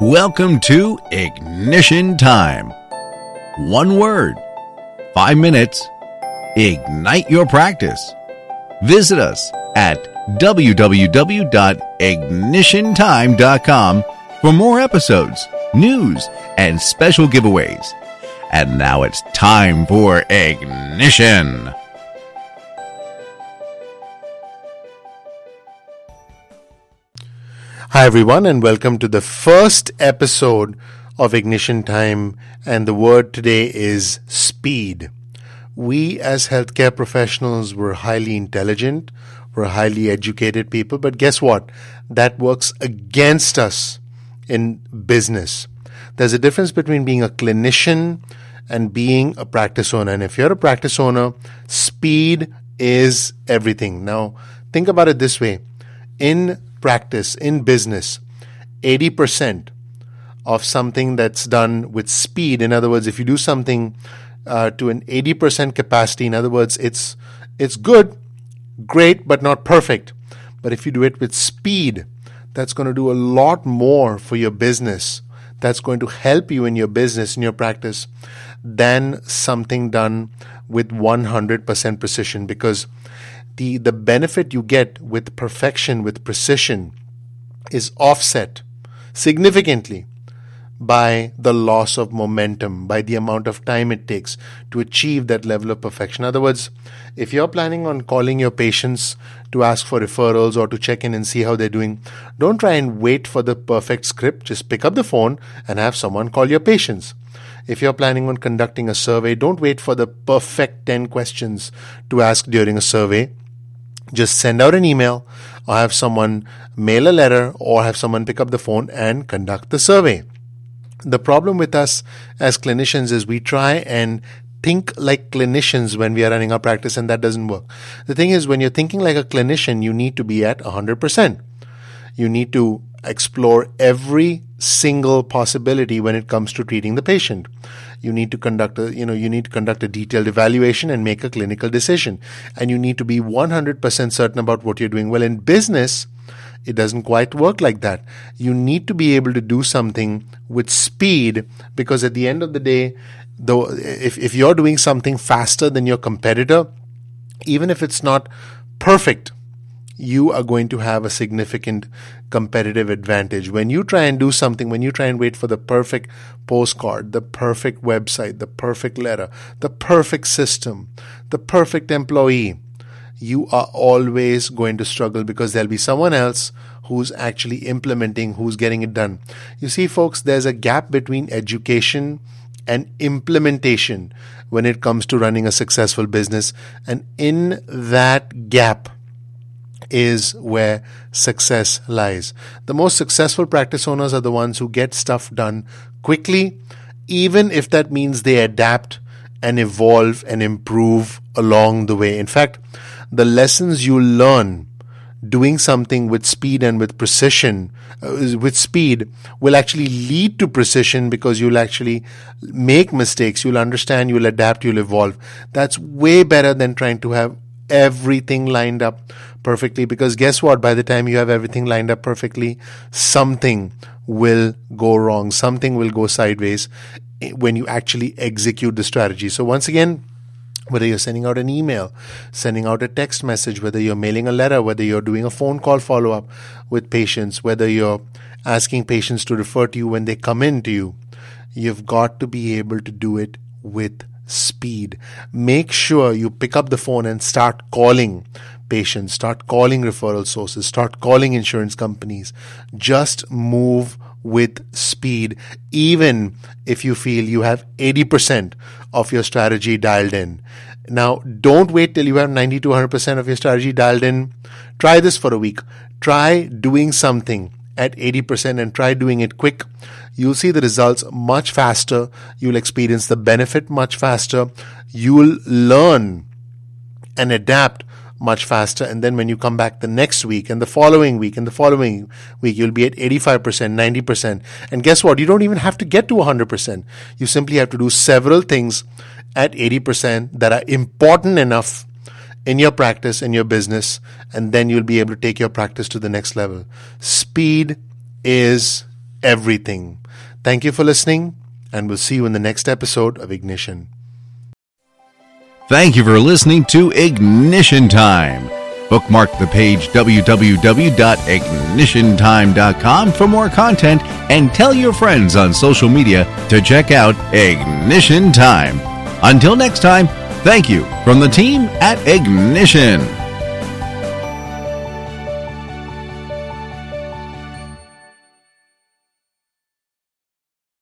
Welcome to Ignition Time. One word, five minutes, ignite your practice. Visit us at www.ignitiontime.com for more episodes, news, and special giveaways. And now it's time for Ignition. Hi, everyone, and welcome to the first episode of Ignition Time. And the word today is speed. We, as healthcare professionals, were highly intelligent, we're highly educated people, but guess what? That works against us in business. There's a difference between being a clinician and being a practice owner. And if you're a practice owner, speed is everything. Now, think about it this way in practice, in business, 80% of something that's done with speed, in other words, if you do something uh, to an 80% capacity, in other words, it's, it's good, great, but not perfect. But if you do it with speed, that's going to do a lot more for your business. That's going to help you in your business, in your practice, than something done with 100% precision because the, the benefit you get with perfection, with precision, is offset significantly by the loss of momentum, by the amount of time it takes to achieve that level of perfection. In other words, if you're planning on calling your patients to ask for referrals or to check in and see how they're doing, don't try and wait for the perfect script. Just pick up the phone and have someone call your patients. If you're planning on conducting a survey, don't wait for the perfect 10 questions to ask during a survey just send out an email or have someone mail a letter or have someone pick up the phone and conduct the survey. The problem with us as clinicians is we try and think like clinicians when we are running our practice and that doesn't work. The thing is when you're thinking like a clinician, you need to be at 100%. You need to explore every single possibility when it comes to treating the patient. You need to conduct a you know you need to conduct a detailed evaluation and make a clinical decision. And you need to be 100% certain about what you're doing. Well in business it doesn't quite work like that. You need to be able to do something with speed because at the end of the day though if, if you're doing something faster than your competitor even if it's not perfect you are going to have a significant competitive advantage. When you try and do something, when you try and wait for the perfect postcard, the perfect website, the perfect letter, the perfect system, the perfect employee, you are always going to struggle because there'll be someone else who's actually implementing, who's getting it done. You see, folks, there's a gap between education and implementation when it comes to running a successful business. And in that gap, is where success lies. The most successful practice owners are the ones who get stuff done quickly, even if that means they adapt and evolve and improve along the way. In fact, the lessons you learn doing something with speed and with precision, uh, with speed, will actually lead to precision because you'll actually make mistakes, you'll understand, you'll adapt, you'll evolve. That's way better than trying to have everything lined up perfectly because guess what? By the time you have everything lined up perfectly something will go wrong. Something will go sideways when you actually execute the strategy. So once again whether you're sending out an email, sending out a text message, whether you're mailing a letter, whether you're doing a phone call follow up with patients, whether you're asking patients to refer to you when they come in to you, you've got to be able to do it with speed. Make sure you pick up the phone and start calling patients, start calling referral sources, start calling insurance companies. Just move with speed, even if you feel you have 80% of your strategy dialed in. Now, don't wait till you have 90 to 100% of your strategy dialed in. Try this for a week. Try doing something at 80% and try doing it quick. You'll see the results much faster. You'll experience the benefit much faster. You'll learn and adapt much faster. And then when you come back the next week and the following week and the following week, you'll be at 85%, 90%. And guess what? You don't even have to get to 100%. You simply have to do several things at 80% that are important enough in your practice, in your business, and then you'll be able to take your practice to the next level. Speed is everything. Thank you for listening, and we'll see you in the next episode of Ignition. Thank you for listening to Ignition Time. Bookmark the page www.ignitiontime.com for more content and tell your friends on social media to check out Ignition Time. Until next time, thank you from the team at Ignition.